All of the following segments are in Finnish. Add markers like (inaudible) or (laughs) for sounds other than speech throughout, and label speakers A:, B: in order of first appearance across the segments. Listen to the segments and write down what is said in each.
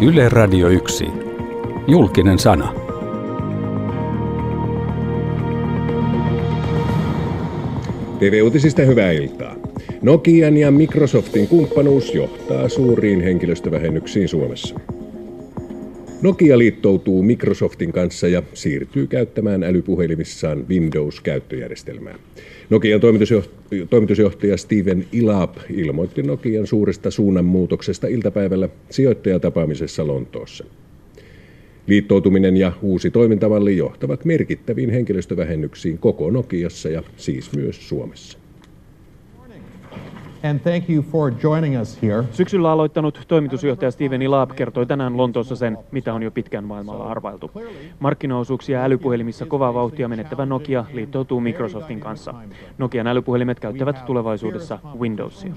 A: Yle Radio 1. Julkinen sana.
B: TV-uutisista hyvää iltaa. Nokian ja Microsoftin kumppanuus johtaa suuriin henkilöstövähennyksiin Suomessa. Nokia liittoutuu Microsoftin kanssa ja siirtyy käyttämään älypuhelimissaan Windows-käyttöjärjestelmää. Nokian toimitusjohtaja Steven Ilab ilmoitti Nokian suuresta suunnanmuutoksesta iltapäivällä sijoittajatapaamisessa Lontoossa. Liittoutuminen ja uusi toimintamalli johtavat merkittäviin henkilöstövähennyksiin koko Nokiassa ja siis myös Suomessa
C: and thank you for joining us here.
D: Syksyllä aloittanut toimitusjohtaja Steven Ilab kertoi tänään Lontoossa sen, mitä on jo pitkän maailmalla arvailtu. Markkinaosuuksia älypuhelimissa kovaa vauhtia menettävä Nokia liittoutuu Microsoftin kanssa. Nokian älypuhelimet käyttävät tulevaisuudessa Windowsia.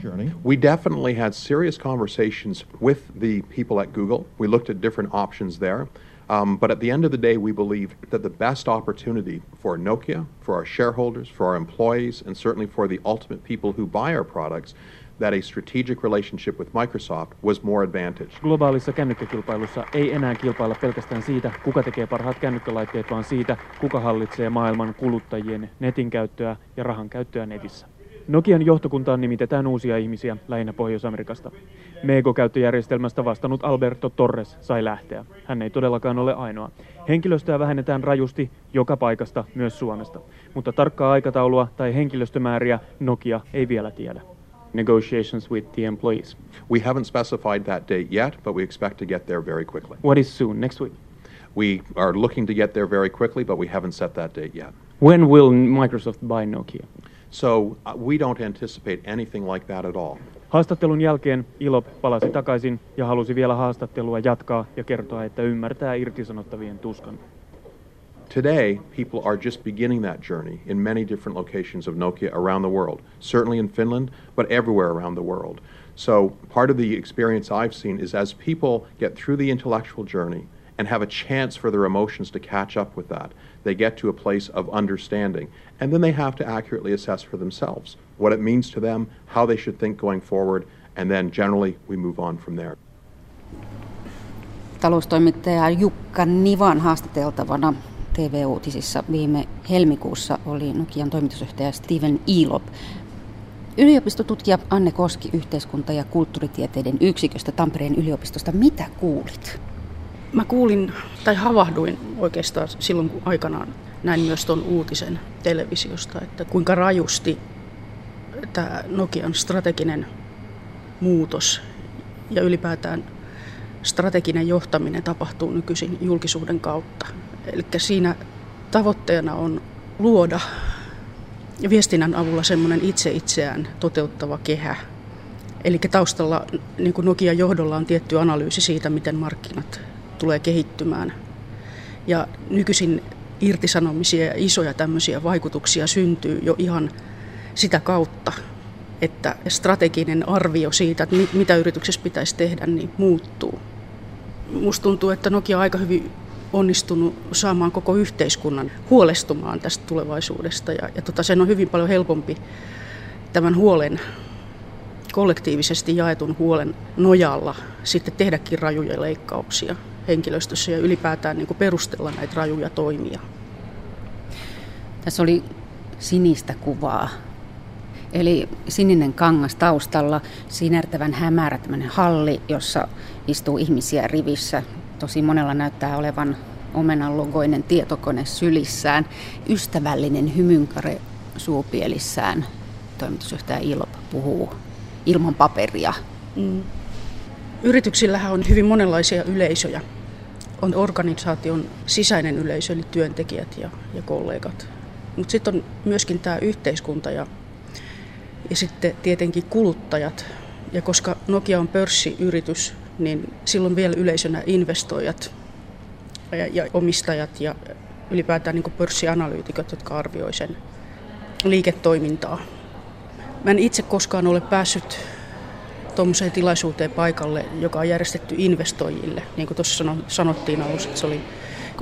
E: We definitely had serious conversations with the people at Google. We looked at different options there. Um, but at the end of the day, we believe that the best opportunity for Nokia, for our shareholders, for our employees, and certainly for the ultimate people who buy our products, that a strategic relationship with Microsoft was more advantage.
D: Globaalissa kännykkäkilpailussa ei enää kilpailla pelkästään siitä, kuka tekee parhaat kännykkälaitteet, vaan siitä, kuka hallitsee maailman kuluttajien netin käyttöä ja rahan käyttöä netissä. Nokian johtokuntaan nimitetään uusia ihmisiä, lähinnä Pohjois-Amerikasta. Mego-käyttöjärjestelmästä vastannut Alberto Torres sai lähteä. Hän ei todellakaan ole ainoa. Henkilöstöä vähennetään rajusti joka paikasta, myös Suomesta. Mutta tarkkaa aikataulua tai henkilöstömääriä Nokia ei vielä tiedä. Negotiations with the employees.
E: We haven't specified that date yet, but we expect to get there very quickly.
D: What is soon? Next week?
E: We are looking to get there very quickly, but we haven't set that date yet.
D: When will Microsoft buy Nokia?
E: So uh, we don't anticipate anything like that at all.
D: Haastattelun jälkeen Ilop palasi takaisin ja halusi vielä haastattelua jatkaa ja kertoa, että ymmärtää irtisanottavien tuskan.
E: Today, people are just beginning that journey in many different locations of Nokia around the world, certainly in Finland, but everywhere around the world. So, part of the experience I've seen is as people get through the intellectual journey and have a chance for their emotions to catch up with that, they get to a place of understanding. And then they have to accurately assess for themselves what it means to them, how they should think going forward, and then generally we move on from there.
F: Taloustoimittaja Jukka Nivan haastateltavana TV-uutisissa viime helmikuussa oli Nokian toimitusjohtaja Steven Ilop. Yliopistotutkija Anne Koski yhteiskunta- ja kulttuuritieteiden yksiköstä Tampereen yliopistosta. Mitä kuulit?
G: Mä kuulin tai havahduin oikeastaan silloin, kun aikanaan näin myös tuon uutisen televisiosta, että kuinka rajusti tämä Nokian strateginen muutos ja ylipäätään strateginen johtaminen tapahtuu nykyisin julkisuuden kautta. Eli siinä tavoitteena on luoda viestinnän avulla semmoinen itse itseään toteuttava kehä. Eli taustalla niin kuin Nokian johdolla on tietty analyysi siitä, miten markkinat tulee kehittymään. Ja nykyisin irtisanomisia ja isoja tämmöisiä vaikutuksia syntyy jo ihan sitä kautta, että strateginen arvio siitä, että mitä yrityksessä pitäisi tehdä, niin muuttuu. Musta tuntuu, että Nokia on aika hyvin onnistunut saamaan koko yhteiskunnan huolestumaan tästä tulevaisuudesta. Ja, ja tota, sen on hyvin paljon helpompi tämän huolen, kollektiivisesti jaetun huolen nojalla sitten tehdäkin rajuja leikkauksia henkilöstössä ja ylipäätään niin kuin perustella näitä rajuja toimia.
F: Tässä oli sinistä kuvaa. Eli sininen kangas taustalla, sinertävän hämärä tämmöinen halli, jossa istuu ihmisiä rivissä. Tosi monella näyttää olevan omenan logoinen tietokone sylissään. Ystävällinen hymynkare suupielissään. Toimitusjohtaja Ilop puhuu ilman paperia. Mm.
G: Yrityksillähän on hyvin monenlaisia yleisöjä on organisaation sisäinen yleisö, eli työntekijät ja, ja kollegat. Mutta sitten on myöskin tämä yhteiskunta ja, ja sitten tietenkin kuluttajat. Ja koska Nokia on pörssiyritys, niin silloin vielä yleisönä investoijat ja, ja omistajat ja ylipäätään niin pörssianalyytikot, jotka arvioivat sen liiketoimintaa. Mä en itse koskaan ole päässyt tuommoiseen tilaisuuteen paikalle, joka on järjestetty investoijille. Niin kuin tuossa sanottiin alussa, että se oli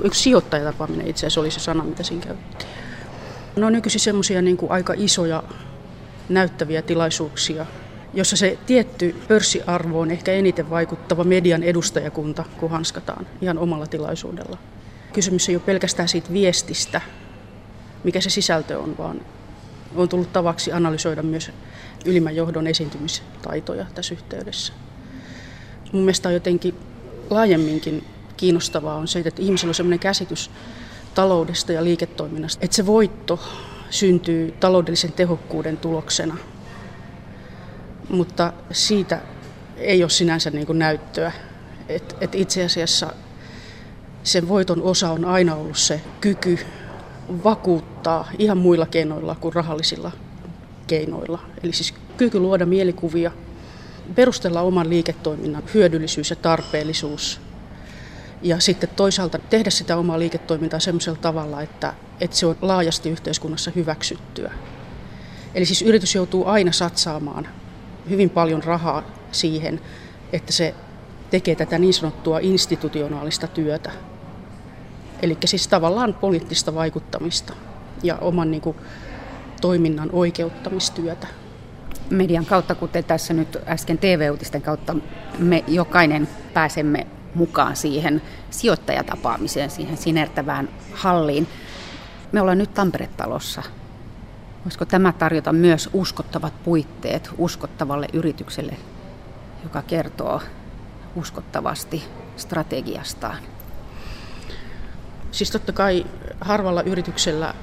G: yksi sijoittajatapaaminen itse asiassa oli se sana, mitä siinä käytettiin. No nykyisin semmoisia niin aika isoja näyttäviä tilaisuuksia jossa se tietty pörssiarvo on ehkä eniten vaikuttava median edustajakunta, kun hanskataan ihan omalla tilaisuudella. Kysymys ei ole pelkästään siitä viestistä, mikä se sisältö on, vaan on tullut tavaksi analysoida myös ylimmän johdon esiintymistaitoja tässä yhteydessä. Mun mielestä on jotenkin laajemminkin kiinnostavaa on se, että ihmisillä on sellainen käsitys taloudesta ja liiketoiminnasta, että se voitto syntyy taloudellisen tehokkuuden tuloksena. Mutta siitä ei ole sinänsä niin kuin näyttöä. Et, et itse asiassa sen voiton osa on aina ollut se kyky vakuuttaa ihan muilla keinoilla kuin rahallisilla keinoilla. Eli siis kyky luoda mielikuvia, perustella oman liiketoiminnan hyödyllisyys ja tarpeellisuus ja sitten toisaalta tehdä sitä omaa liiketoimintaa sellaisella tavalla, että, että se on laajasti yhteiskunnassa hyväksyttyä. Eli siis yritys joutuu aina satsaamaan hyvin paljon rahaa siihen, että se tekee tätä niin sanottua institutionaalista työtä. Eli siis tavallaan poliittista vaikuttamista ja oman niin kuin, toiminnan oikeuttamistyötä.
F: Median kautta, kuten tässä nyt äsken TV-uutisten kautta, me jokainen pääsemme mukaan siihen sijoittajatapaamiseen, siihen sinertävään halliin. Me ollaan nyt Tampere-talossa. Voisiko tämä tarjota myös uskottavat puitteet uskottavalle yritykselle, joka kertoo uskottavasti strategiastaan?
G: Siis totta kai harvalla yrityksellä,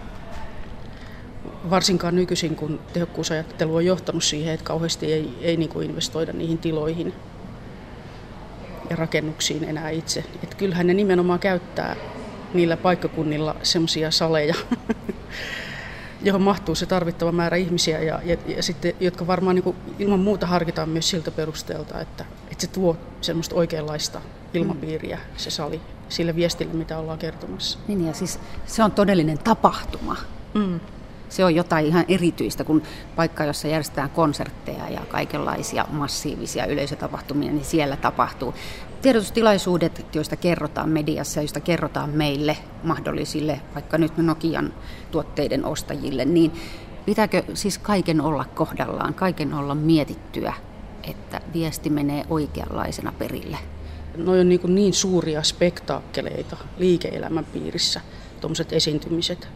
G: varsinkaan nykyisin, kun tehokkuusajattelu on johtanut siihen, että kauheasti ei, ei niin kuin investoida niihin tiloihin ja rakennuksiin enää itse. Et kyllähän ne nimenomaan käyttää niillä paikkakunnilla semmoisia saleja, (laughs) johon mahtuu se tarvittava määrä ihmisiä ja, ja, ja sitten, jotka varmaan niin kuin ilman muuta harkitaan myös siltä perusteelta, että, että se tuo semmoista oikeanlaista ilmapiiriä se sali sille viestille, mitä ollaan kertomassa.
F: Niin ja siis se on todellinen tapahtuma. Mm. Se on jotain ihan erityistä, kun paikka, jossa järjestetään konsertteja ja kaikenlaisia massiivisia yleisötapahtumia, niin siellä tapahtuu. Tiedotustilaisuudet, joista kerrotaan mediassa, joista kerrotaan meille mahdollisille, vaikka nyt Nokian tuotteiden ostajille, niin pitääkö siis kaiken olla kohdallaan, kaiken olla mietittyä, että viesti menee oikeanlaisena perille?
G: Ne on niin, niin suuria spektaakkeleita liike-elämän piirissä, tuommoiset esiintymiset,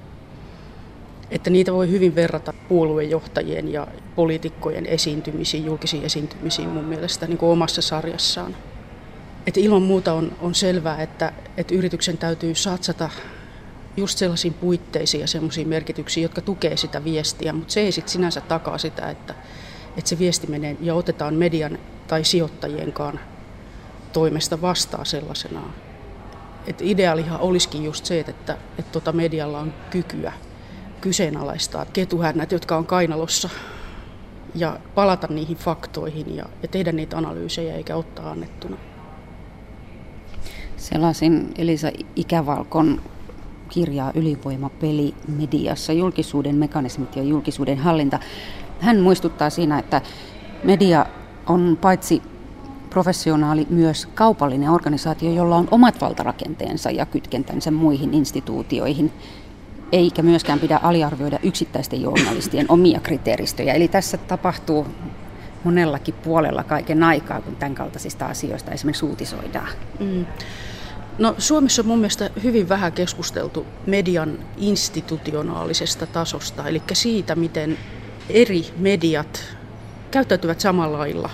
G: että niitä voi hyvin verrata puoluejohtajien ja poliitikkojen esiintymisiin, julkisiin esiintymisiin mun mielestä niin kuin omassa sarjassaan. Että ilman muuta on, on selvää, että, että yrityksen täytyy satsata just sellaisiin puitteisiin ja sellaisiin merkityksiin, jotka tukee sitä viestiä, mutta se ei sitten sinänsä takaa sitä, että, että se viesti menee ja otetaan median tai sijoittajienkaan toimesta vastaan sellaisenaan. Et ideaalihan olisikin just se, että, että tuota medialla on kykyä kyseenalaistaa ketuhännät, jotka on kainalossa, ja palata niihin faktoihin ja, ja tehdä niitä analyysejä eikä ottaa annettuna.
F: Selasin Elisa Ikävalkon kirjaa Ylivoimapeli mediassa, julkisuuden mekanismit ja julkisuuden hallinta. Hän muistuttaa siinä, että media on paitsi professionaali myös kaupallinen organisaatio, jolla on omat valtarakenteensa ja kytkentänsä muihin instituutioihin eikä myöskään pidä aliarvioida yksittäisten journalistien omia kriteeristöjä. Eli tässä tapahtuu monellakin puolella kaiken aikaa, kun tämän kaltaisista asioista esimerkiksi uutisoidaan. Mm.
G: No, Suomessa on mun mielestä hyvin vähän keskusteltu median institutionaalisesta tasosta, eli siitä, miten eri mediat käyttäytyvät samalla lailla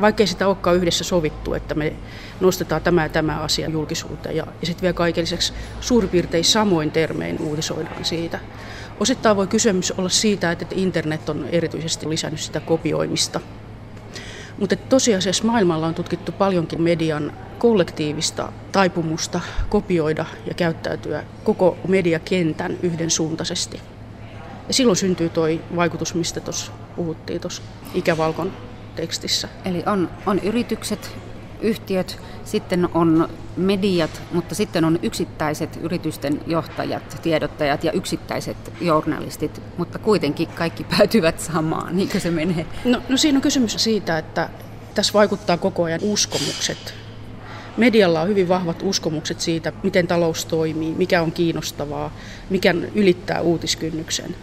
G: vaikkei sitä olekaan yhdessä sovittu, että me nostetaan tämä ja tämä asia julkisuuteen ja, ja sitten vielä kaiken lisäksi suurin piirtein samoin termein uutisoidaan siitä. Osittain voi kysymys olla siitä, että internet on erityisesti lisännyt sitä kopioimista. Mutta tosiasiassa maailmalla on tutkittu paljonkin median kollektiivista taipumusta kopioida ja käyttäytyä koko mediakentän yhdensuuntaisesti. Ja silloin syntyy tuo vaikutus, mistä tuossa puhuttiin tuossa ikävalkon tekstissä.
F: Eli on, on yritykset, yhtiöt, sitten on mediat, mutta sitten on yksittäiset yritysten johtajat, tiedottajat ja yksittäiset journalistit, mutta kuitenkin kaikki (laughs) päätyvät samaan, niin se menee?
G: No, no siinä on kysymys siitä, että tässä vaikuttaa koko ajan uskomukset. Medialla on hyvin vahvat uskomukset siitä, miten talous toimii, mikä on kiinnostavaa, mikä ylittää uutiskynnyksen.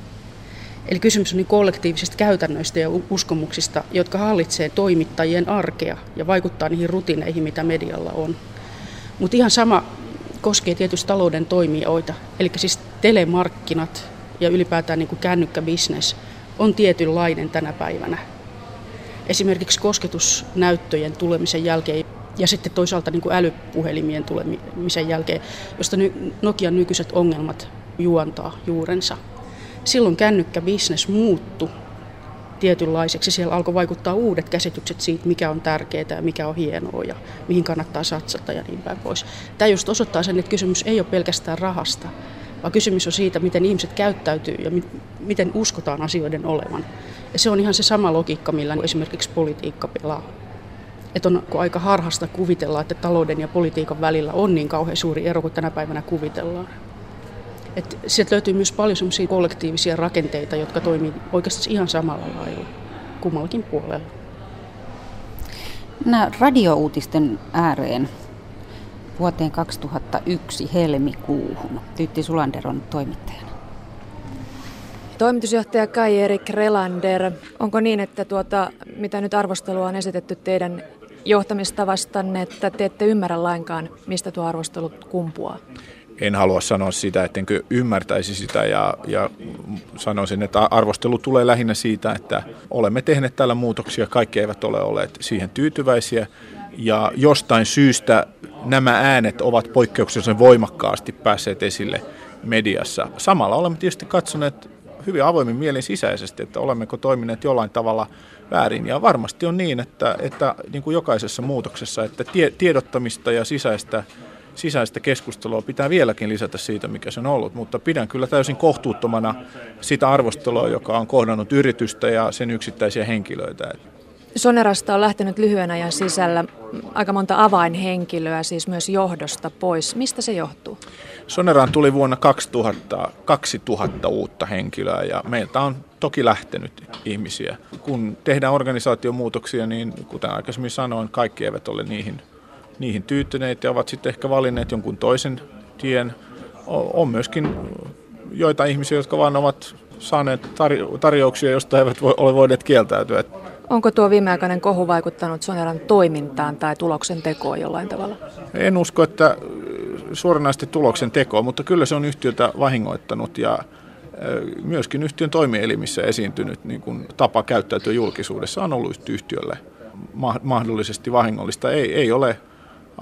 G: Eli kysymys on niin kollektiivisista käytännöistä ja uskomuksista, jotka hallitsee toimittajien arkea ja vaikuttaa niihin rutiineihin, mitä medialla on. Mutta ihan sama koskee tietysti talouden toimijoita, eli siis telemarkkinat ja ylipäätään niin kuin kännykkäbisnes on tietynlainen tänä päivänä. Esimerkiksi kosketusnäyttöjen tulemisen jälkeen ja sitten toisaalta niin kuin älypuhelimien tulemisen jälkeen, josta Nokian nykyiset ongelmat juontaa juurensa. Silloin kännykkäbisnes muuttui tietynlaiseksi. Siellä alkoi vaikuttaa uudet käsitykset siitä, mikä on tärkeää ja mikä on hienoa ja mihin kannattaa satsata ja niin päin pois. Tämä just osoittaa sen, että kysymys ei ole pelkästään rahasta, vaan kysymys on siitä, miten ihmiset käyttäytyy ja miten uskotaan asioiden olevan. Ja se on ihan se sama logiikka, millä esimerkiksi politiikka pelaa. Että on aika harhasta kuvitella, että talouden ja politiikan välillä on niin kauhean suuri ero kuin tänä päivänä kuvitellaan. Et sieltä löytyy myös paljon sellaisia kollektiivisia rakenteita, jotka toimii oikeastaan ihan samalla lailla kummallakin puolella.
F: Nämä radiouutisten ääreen vuoteen 2001 helmikuuhun. Tytti Sulander on toimittajana.
H: Toimitusjohtaja Kai Erik Relander, onko niin, että tuota, mitä nyt arvostelua on esitetty teidän johtamistavastanne, että te ette ymmärrä lainkaan, mistä tuo arvostelu kumpuaa?
I: En halua sanoa sitä, ettenkö ymmärtäisi sitä ja, ja sanoisin, että arvostelu tulee lähinnä siitä, että olemme tehneet täällä muutoksia, kaikki eivät ole olleet siihen tyytyväisiä ja jostain syystä nämä äänet ovat poikkeuksellisen voimakkaasti päässeet esille mediassa. Samalla olemme tietysti katsoneet hyvin avoimin mielin sisäisesti, että olemmeko toimineet jollain tavalla väärin. Ja varmasti on niin, että, että niin kuin jokaisessa muutoksessa, että tie, tiedottamista ja sisäistä sisäistä keskustelua pitää vieläkin lisätä siitä, mikä se on ollut, mutta pidän kyllä täysin kohtuuttomana sitä arvostelua, joka on kohdannut yritystä ja sen yksittäisiä henkilöitä.
H: Sonerasta on lähtenyt lyhyen ajan sisällä aika monta avainhenkilöä, siis myös johdosta pois. Mistä se johtuu?
I: Soneraan tuli vuonna 2000 2000 uutta henkilöä ja meiltä on toki lähtenyt ihmisiä. Kun tehdään organisaatiomuutoksia, niin kuten aikaisemmin sanoin, kaikki eivät ole niihin niihin tyytyneet ja ovat sitten ehkä valinneet jonkun toisen tien. On myöskin joita ihmisiä, jotka vaan ovat saaneet tarjouksia, joista eivät voi, ole voineet kieltäytyä.
H: Onko tuo viimeaikainen kohu vaikuttanut Soneran toimintaan tai tuloksen tekoon jollain tavalla?
I: En usko, että suoranaisesti tuloksen tekoa, mutta kyllä se on yhtiötä vahingoittanut ja myöskin yhtiön toimielimissä esiintynyt niin kuin tapa käyttäytyä julkisuudessa on ollut yhtiölle mahdollisesti vahingollista. Ei, ei ole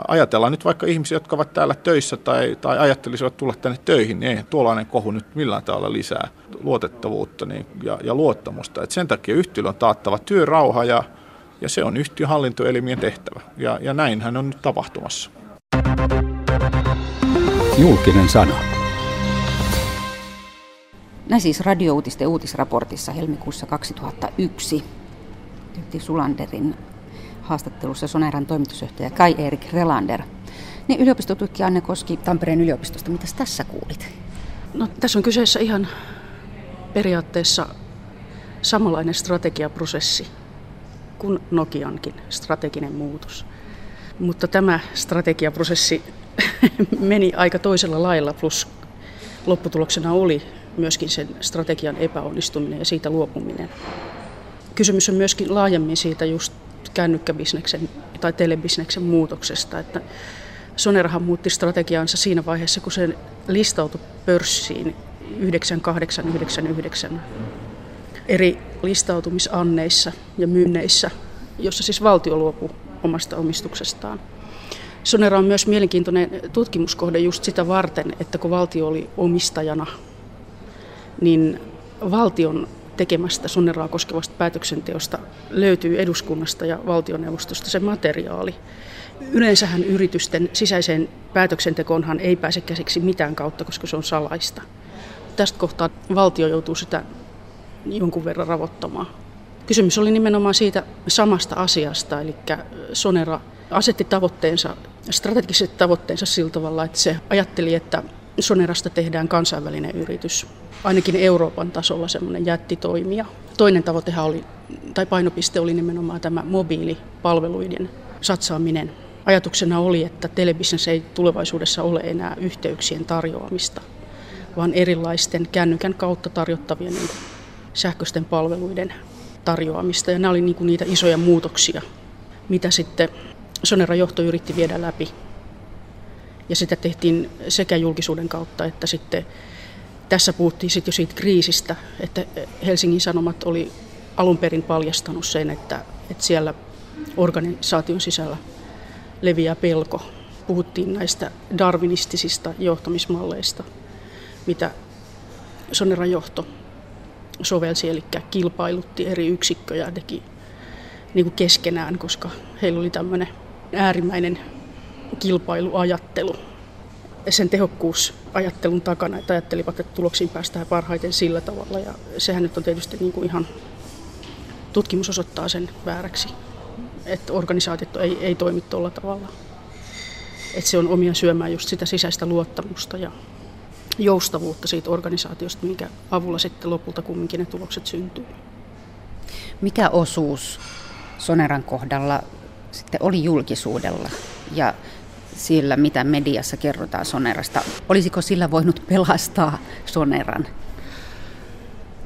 I: ajatellaan nyt vaikka ihmisiä, jotka ovat täällä töissä tai, tai ajattelisivat tulla tänne töihin, niin ei tuollainen kohu nyt millään tavalla lisää luotettavuutta niin, ja, ja luottamusta. Et sen takia yhtiöllä on taattava työrauha ja, ja se on yhtiön hallintoelimien tehtävä. Ja, ja näinhän on nyt tapahtumassa.
A: Julkinen sana.
F: Näin siis radiouutisten uutisraportissa helmikuussa 2001 Tytti Sulanderin haastattelussa Soneran toimitusjohtaja Kai Erik Relander. Niin yliopistotutkija Anne Koski Tampereen yliopistosta, mitä tässä kuulit?
G: No, tässä on kyseessä ihan periaatteessa samanlainen strategiaprosessi kuin Nokiankin strateginen muutos. Mutta tämä strategiaprosessi (laughs) meni aika toisella lailla, plus lopputuloksena oli myöskin sen strategian epäonnistuminen ja siitä luopuminen. Kysymys on myöskin laajemmin siitä just kännykkäbisneksen tai telebisneksen muutoksesta. Että Sonerahan muutti strategiaansa siinä vaiheessa, kun se listautui pörssiin 9899 eri listautumisanneissa ja myynneissä, jossa siis valtio luopui omasta omistuksestaan. Sonera on myös mielenkiintoinen tutkimuskohde just sitä varten, että kun valtio oli omistajana, niin valtion tekemästä Soneraa koskevasta päätöksenteosta löytyy eduskunnasta ja valtioneuvostosta se materiaali. Yleensähän yritysten sisäiseen päätöksentekoonhan ei pääse käsiksi mitään kautta, koska se on salaista. Tästä kohtaa valtio joutuu sitä jonkun verran ravottamaan. Kysymys oli nimenomaan siitä samasta asiasta, eli Sonera asetti tavoitteensa, strategiset tavoitteensa sillä tavalla, että se ajatteli, että Sonerasta tehdään kansainvälinen yritys ainakin Euroopan tasolla semmoinen jättitoimija. Toinen tavoitehan oli, tai painopiste oli nimenomaan tämä mobiilipalveluiden satsaaminen. Ajatuksena oli, että telebisnes ei tulevaisuudessa ole enää yhteyksien tarjoamista, vaan erilaisten kännykän kautta tarjottavien niin sähköisten palveluiden tarjoamista. Ja nämä oli niin niitä isoja muutoksia, mitä sitten Sonera johto yritti viedä läpi. Ja sitä tehtiin sekä julkisuuden kautta että sitten tässä puhuttiin sitten jo siitä kriisistä, että Helsingin Sanomat oli alun perin paljastanut sen, että, että siellä organisaation sisällä leviää pelko. Puhuttiin näistä darwinistisista johtamismalleista, mitä Soneran johto sovelsi, eli kilpailutti eri yksikköjä teki niin kuin keskenään, koska heillä oli tämmöinen äärimmäinen kilpailuajattelu sen tehokkuusajattelun takana, että ajattelivat, että tuloksiin päästään parhaiten sillä tavalla. Ja sehän nyt on tietysti niin kuin ihan, tutkimus osoittaa sen vääräksi, että organisaatiot ei, ei toimi tuolla tavalla. Että se on omia syömään just sitä sisäistä luottamusta ja joustavuutta siitä organisaatiosta, minkä avulla sitten lopulta kumminkin ne tulokset syntyy.
F: Mikä osuus Soneran kohdalla sitten oli julkisuudella ja sillä, mitä mediassa kerrotaan Sonerasta. Olisiko sillä voinut pelastaa Soneran?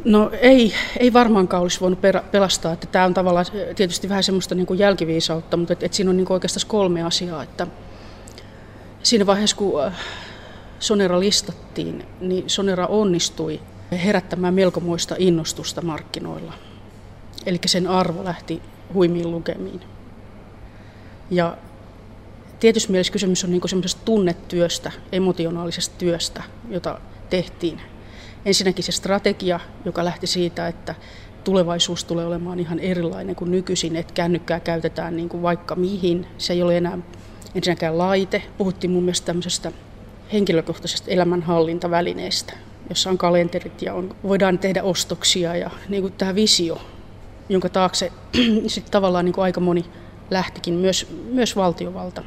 G: No ei, ei varmaankaan olisi voinut pelastaa. Että tämä on tavallaan tietysti vähän semmoista niin kuin jälkiviisautta, mutta että, että siinä on niin kuin oikeastaan kolme asiaa. Että siinä vaiheessa, kun äh, Sonera listattiin, niin Sonera onnistui herättämään melkomoista innostusta markkinoilla. Eli sen arvo lähti huimiin lukemiin. Ja tietyssä mielessä kysymys on niin semmoisesta tunnetyöstä, emotionaalisesta työstä, jota tehtiin. Ensinnäkin se strategia, joka lähti siitä, että tulevaisuus tulee olemaan ihan erilainen kuin nykyisin, että kännykkää käytetään niin kuin vaikka mihin. Se ei ole enää ensinnäkään laite. Puhuttiin mun mielestä tämmöisestä henkilökohtaisesta elämänhallintavälineestä, jossa on kalenterit ja on, voidaan tehdä ostoksia ja niin kuin tämä visio, jonka taakse (clears throat) sitten tavallaan niin kuin aika moni lähtikin, myös, myös valtiovalta.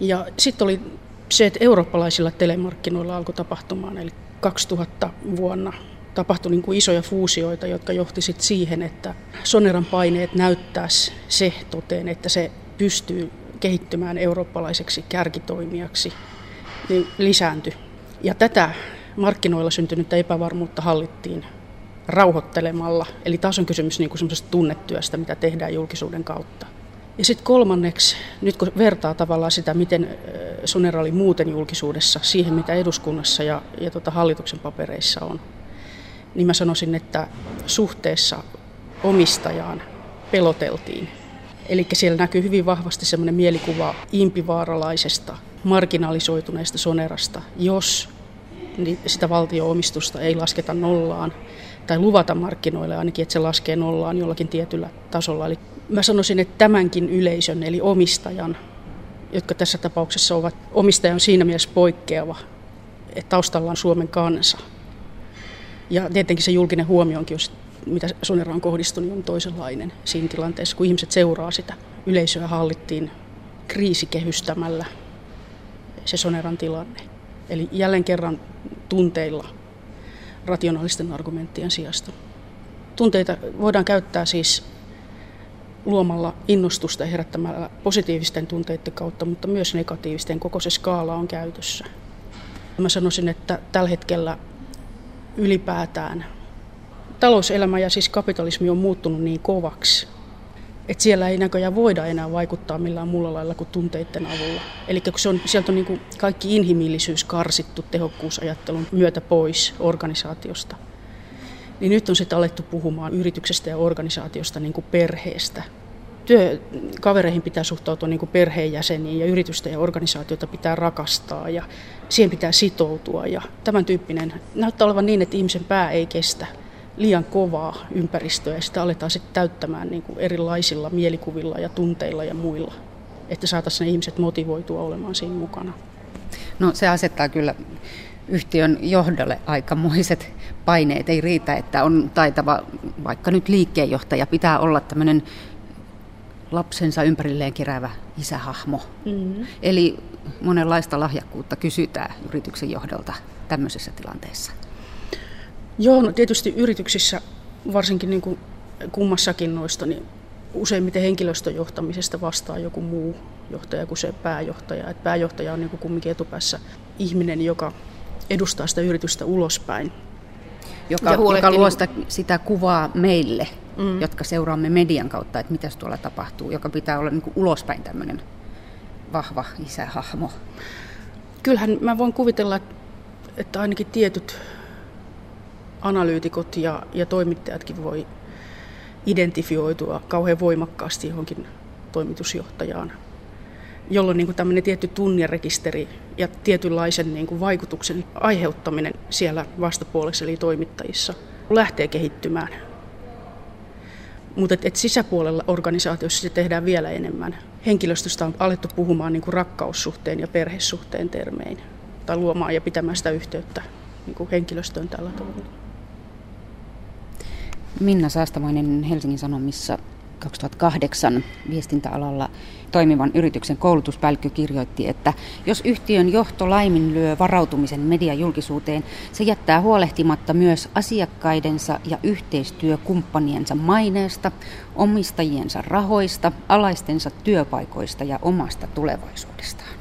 G: Ja sitten oli se, että eurooppalaisilla telemarkkinoilla alkoi tapahtumaan, eli 2000 vuonna tapahtui niin kuin isoja fuusioita, jotka johti sit siihen, että Soneran paineet näyttäisi se toteen, että se pystyy kehittymään eurooppalaiseksi kärkitoimijaksi, niin lisääntyi. Ja tätä markkinoilla syntynyttä epävarmuutta hallittiin rauhoittelemalla. Eli taas on kysymys niin kuin tunnetyöstä, mitä tehdään julkisuuden kautta. Ja sitten kolmanneksi, nyt kun vertaa tavallaan sitä, miten Sonera oli muuten julkisuudessa siihen, mitä eduskunnassa ja, ja tota hallituksen papereissa on, niin mä sanoisin, että suhteessa omistajaan peloteltiin. Eli siellä näkyy hyvin vahvasti semmoinen mielikuva impivaaralaisesta, marginalisoituneesta Sonerasta, jos sitä valtio-omistusta ei lasketa nollaan tai luvata markkinoille ainakin, että se laskee nollaan jollakin tietyllä tasolla. Eli mä sanoisin, että tämänkin yleisön, eli omistajan, jotka tässä tapauksessa ovat, omistaja on siinä mielessä poikkeava, että taustalla on Suomen kansa. Ja tietenkin se julkinen huomioonkin, jos mitä Sonera on kohdistunut, on toisenlainen siinä tilanteessa, kun ihmiset seuraa sitä. Yleisöä hallittiin kriisikehystämällä se Soneran tilanne. Eli jälleen kerran tunteilla rationaalisten argumenttien sijasta. Tunteita voidaan käyttää siis luomalla innostusta herättämällä positiivisten tunteiden kautta, mutta myös negatiivisten. Koko se skaala on käytössä. Mä sanoisin, että tällä hetkellä ylipäätään talouselämä ja siis kapitalismi on muuttunut niin kovaksi, että siellä ei näköjään voida enää vaikuttaa millään muulla lailla kuin tunteiden avulla. Eli kun se on, sieltä on niin kuin kaikki inhimillisyys karsittu tehokkuusajattelun myötä pois organisaatiosta, niin nyt on sitten alettu puhumaan yrityksestä ja organisaatiosta niin kuin perheestä. Työkavereihin pitää suhtautua niin kuin perheenjäseniin ja yritystä ja organisaatiota pitää rakastaa ja siihen pitää sitoutua. Ja tämän tyyppinen näyttää olevan niin, että ihmisen pää ei kestä liian kovaa ympäristöä ja sitä aletaan sitten täyttämään niin kuin erilaisilla mielikuvilla ja tunteilla ja muilla, että saataisiin ne ihmiset motivoitua olemaan siinä mukana.
F: No se asettaa kyllä yhtiön johdolle aikamoiset paineet. Ei riitä, että on taitava vaikka nyt liikkeenjohtaja. Pitää olla tämmöinen lapsensa ympärilleen keräävä isähahmo. Mm-hmm. Eli monenlaista lahjakkuutta kysytään yrityksen johdolta tämmöisessä tilanteessa.
G: Joo, no tietysti yrityksissä, varsinkin niin kuin kummassakin noista, niin useimmiten henkilöstöjohtamisesta vastaa joku muu johtaja kuin se pääjohtaja. Et pääjohtaja on niin kuin kumminkin etupäässä ihminen, joka edustaa sitä yritystä ulospäin.
F: joka, joka luo sitä, sitä kuvaa meille, mm. jotka seuraamme median kautta, että mitä tuolla tapahtuu, joka pitää olla niin kuin ulospäin tämmöinen vahva isähahmo.
G: Kyllähän mä voin kuvitella, että ainakin tietyt analyytikot ja, ja toimittajatkin voi identifioitua kauhean voimakkaasti johonkin toimitusjohtajaan, jolloin niin kuin tämmöinen tietty tunnerekisteri ja tietynlaisen niin kuin vaikutuksen aiheuttaminen siellä vastapuolessa eli toimittajissa lähtee kehittymään. Mutta et, et sisäpuolella organisaatiossa se tehdään vielä enemmän. Henkilöstöstä on alettu puhumaan niin kuin rakkaussuhteen ja perhesuhteen termein tai luomaan ja pitämään sitä yhteyttä niin kuin henkilöstöön tällä tavalla.
F: Minna Säästämoinen Helsingin Sanomissa 2008 viestintäalalla toimivan yrityksen koulutuspäällikkö kirjoitti, että jos yhtiön johto laiminlyö varautumisen mediajulkisuuteen, se jättää huolehtimatta myös asiakkaidensa ja yhteistyökumppaniensa maineesta, omistajiensa rahoista, alaistensa työpaikoista ja omasta tulevaisuudestaan.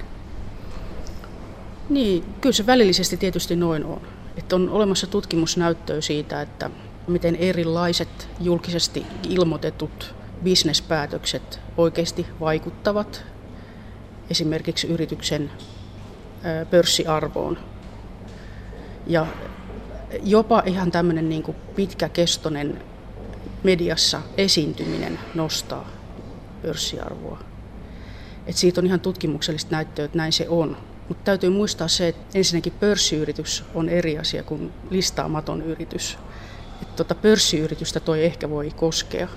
G: Niin, kyllä se välillisesti tietysti noin on. Että on olemassa tutkimusnäyttöä siitä, että miten erilaiset julkisesti ilmoitetut bisnespäätökset oikeasti vaikuttavat esimerkiksi yrityksen pörssiarvoon. Ja jopa ihan tämmöinen niin kuin pitkäkestoinen mediassa esiintyminen nostaa pörssiarvoa. Et siitä on ihan tutkimuksellista näyttöä, että näin se on. Mutta täytyy muistaa se, että ensinnäkin pörssiyritys on eri asia kuin listaamaton yritys. Et tota pörssiyritystä toi ehkä voi koskea,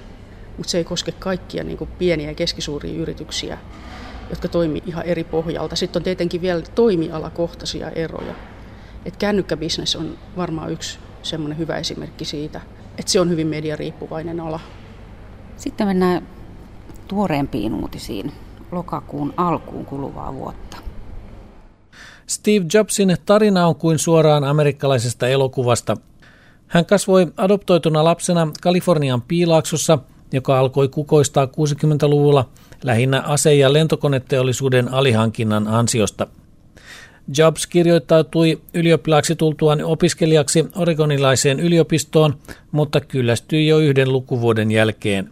G: mutta se ei koske kaikkia niin kuin pieniä ja keskisuuria yrityksiä, jotka toimii ihan eri pohjalta. Sitten on tietenkin vielä toimialakohtaisia eroja. Et kännykkäbisnes on varmaan yksi semmoinen hyvä esimerkki siitä, että se on hyvin mediariippuvainen ala.
F: Sitten mennään tuoreempiin uutisiin lokakuun alkuun kuluvaa vuotta.
J: Steve Jobsin tarina on kuin suoraan amerikkalaisesta elokuvasta. Hän kasvoi adoptoituna lapsena Kalifornian piilaaksossa – joka alkoi kukoistaa 60-luvulla lähinnä ase- ja lentokoneteollisuuden alihankinnan ansiosta. Jobs kirjoittautui ylioppilaaksi tultuaan opiskelijaksi oregonilaiseen yliopistoon, mutta kyllästyi jo yhden lukuvuoden jälkeen.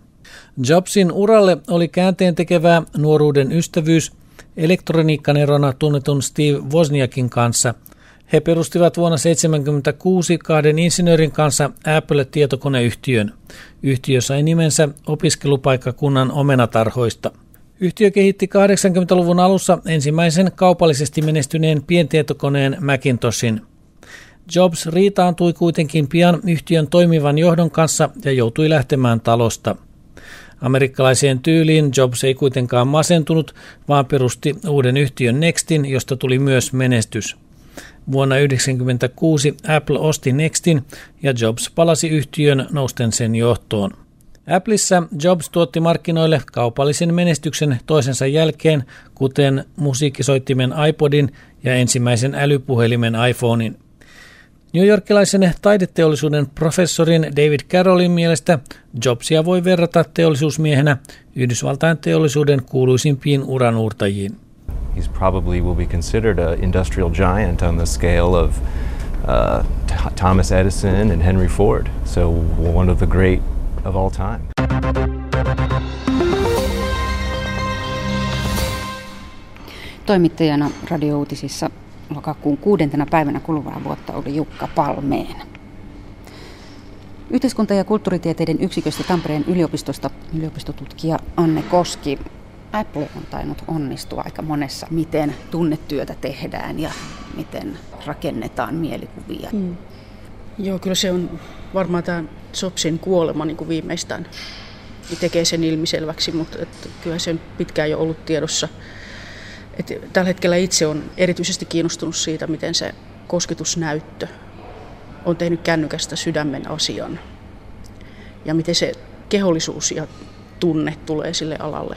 J: Jobsin uralle oli käänteen tekevää nuoruuden ystävyys elektroniikkanerona tunnetun Steve Wozniakin kanssa – he perustivat vuonna 1976 kahden insinöörin kanssa Apple-tietokoneyhtiön. Yhtiö sai nimensä opiskelupaikkakunnan omenatarhoista. Yhtiö kehitti 80-luvun alussa ensimmäisen kaupallisesti menestyneen pientietokoneen Macintoshin. Jobs riitaantui kuitenkin pian yhtiön toimivan johdon kanssa ja joutui lähtemään talosta. Amerikkalaiseen tyyliin Jobs ei kuitenkaan masentunut, vaan perusti uuden yhtiön Nextin, josta tuli myös menestys. Vuonna 1996 Apple osti Nextin ja Jobs palasi yhtiön nousten sen johtoon. Appleissa Jobs tuotti markkinoille kaupallisen menestyksen toisensa jälkeen, kuten musiikkisoittimen iPodin ja ensimmäisen älypuhelimen iPhonein. New Yorkilaisen taideteollisuuden professorin David Carrollin mielestä Jobsia voi verrata teollisuusmiehenä Yhdysvaltain teollisuuden kuuluisimpiin uranuurtajiin.
K: He's probably will be considered an industrial giant on the scale of uh, Thomas Edison and Henry Ford. So one of the great of all time.
F: Toimittajana radiouutisissa lokakuun kuudentena päivänä kuluvaa vuotta oli Jukka Palmeen. Yhteiskunta- ja kulttuuritieteiden yksiköstä Tampereen yliopistosta yliopistotutkija Anne Koski Apple on tainnut onnistua aika monessa, miten tunnetyötä tehdään ja miten rakennetaan mielikuvia. Mm.
G: Joo, kyllä se on varmaan tämä Jobsin kuolema niin kuin viimeistään niin tekee sen ilmiselväksi, mutta kyllä se on pitkään jo ollut tiedossa. Et tällä hetkellä itse on erityisesti kiinnostunut siitä, miten se kosketusnäyttö on tehnyt kännykästä sydämen asian ja miten se kehollisuus ja tunne tulee sille alalle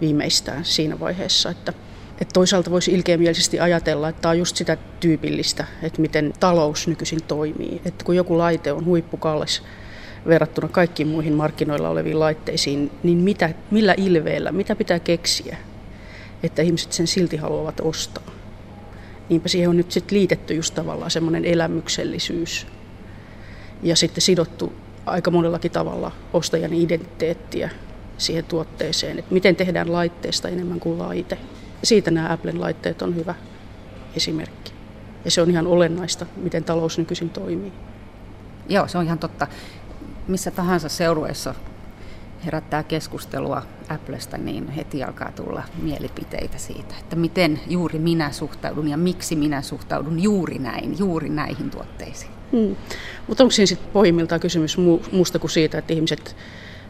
G: viimeistään siinä vaiheessa. Että, että toisaalta voisi ilkeämielisesti ajatella, että tämä on just sitä tyypillistä, että miten talous nykyisin toimii. Että kun joku laite on huippukallis verrattuna kaikkiin muihin markkinoilla oleviin laitteisiin, niin mitä, millä ilveellä, mitä pitää keksiä, että ihmiset sen silti haluavat ostaa. Niinpä siihen on nyt sitten liitetty just tavallaan semmoinen elämyksellisyys. ja sitten sidottu aika monellakin tavalla ostajan identiteettiä siihen tuotteeseen, että miten tehdään laitteesta enemmän kuin laite. Siitä nämä Applen laitteet on hyvä esimerkki. Ja se on ihan olennaista, miten talous nykyisin toimii.
F: Joo, se on ihan totta. Missä tahansa seurueessa herättää keskustelua Applesta, niin heti alkaa tulla mielipiteitä siitä, että miten juuri minä suhtaudun ja miksi minä suhtaudun juuri näin, juuri näihin tuotteisiin.
G: Hmm. Mutta onko siinä sitten pohjimmiltaan kysymys muusta kuin siitä, että ihmiset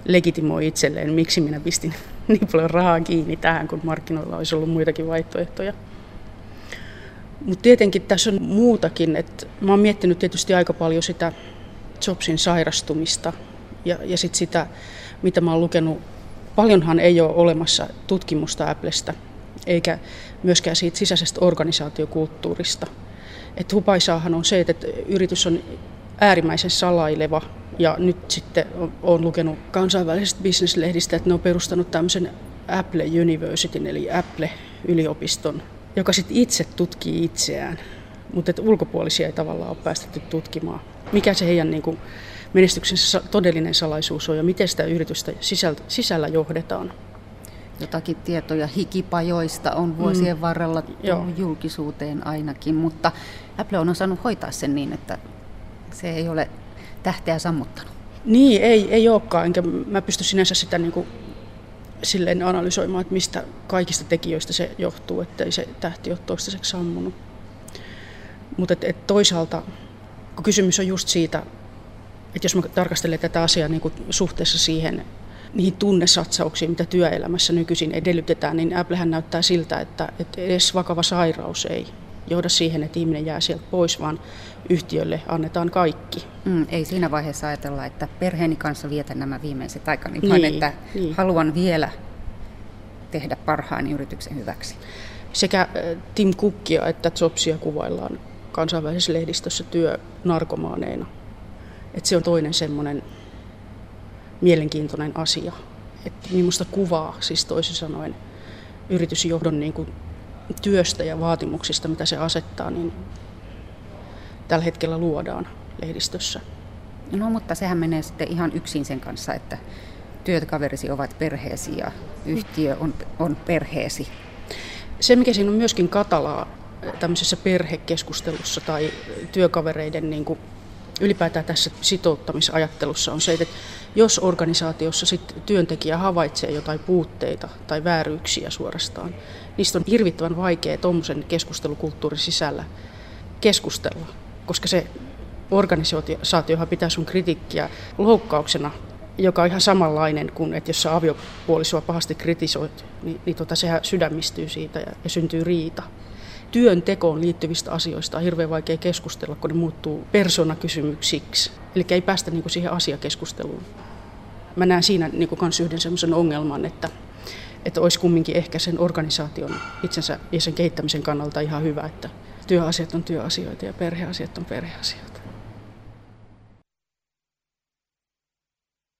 G: legitimoi itselleen, miksi minä pistin (laughs) niin paljon rahaa kiinni tähän, kun markkinoilla olisi ollut muitakin vaihtoehtoja. Mutta tietenkin tässä on muutakin, että mä oon miettinyt tietysti aika paljon sitä Jobsin sairastumista ja, ja sit sitä, mitä mä oon lukenut. Paljonhan ei ole olemassa tutkimusta Applesta, eikä myöskään siitä sisäisestä organisaatiokulttuurista. Et hupaisaahan on se, että yritys on äärimmäisen salaileva ja nyt sitten olen lukenut kansainvälisestä bisneslehdistä, että ne on perustanut tämmöisen Apple Universityn eli Apple-yliopiston, joka sitten itse tutkii itseään, mutta että ulkopuolisia ei tavallaan ole päästetty tutkimaan. Mikä se heidän niin kuin, menestyksensä todellinen salaisuus on ja miten sitä yritystä sisällä, sisällä johdetaan.
F: Jotakin tietoja hikipajoista on vuosien mm. varrella tullut julkisuuteen ainakin, mutta Apple on osannut hoitaa sen niin, että se ei ole tähteä sammuttanut.
G: Niin, ei, ei olekaan, enkä mä pysty sinänsä sitä niin kuin silleen analysoimaan, että mistä kaikista tekijöistä se johtuu, että ei se tähti ole toistaiseksi sammunut. Mutta et, et toisaalta, kun kysymys on just siitä, että jos mä tarkastelen tätä asiaa niin kuin suhteessa siihen, niihin tunnesatsauksiin, mitä työelämässä nykyisin edellytetään, niin Applehän näyttää siltä, että, että edes vakava sairaus ei johda siihen, että ihminen jää sieltä pois, vaan yhtiölle annetaan kaikki.
F: Mm, ei siinä vaiheessa ajatella, että perheeni kanssa vietän nämä viimeiset aikani, niin, vaan että niin. haluan vielä tehdä parhaan yrityksen hyväksi.
G: Sekä Tim Cookia että Jobsia kuvaillaan kansainvälisessä lehdistössä työnarkomaaneina. Että se on toinen semmoinen mielenkiintoinen asia. Että minusta kuvaa, siis toisin sanoen, yritysjohdon niin kuin työstä ja vaatimuksista, mitä se asettaa, niin tällä hetkellä luodaan lehdistössä.
F: No mutta sehän menee sitten ihan yksin sen kanssa, että työkaverisi ovat perheesi ja yhtiö on, on perheesi.
G: Se, mikä siinä on myöskin katalaa tämmöisessä perhekeskustelussa tai työkavereiden niin kuin ylipäätään tässä sitouttamisajattelussa on se, että jos organisaatiossa sit työntekijä havaitsee jotain puutteita tai vääryyksiä suorastaan, niistä on hirvittävän vaikea tuommoisen keskustelukulttuurin sisällä keskustella, koska se organisaatiohan pitää sun kritiikkiä loukkauksena, joka on ihan samanlainen kuin, että jos sä aviopuolisoa pahasti kritisoit, niin, niin tota, sehän sydämistyy siitä ja, ja syntyy riita työntekoon liittyvistä asioista on hirveän vaikea keskustella, kun ne muuttuu persoonakysymyksiksi. Eli ei päästä niin kuin siihen asiakeskusteluun. Mä näen siinä niin yhden sellaisen ongelman, että, että olisi kumminkin ehkä sen organisaation itsensä ja sen kehittämisen kannalta ihan hyvä, että työasiat on työasioita ja perheasiat on perheasioita.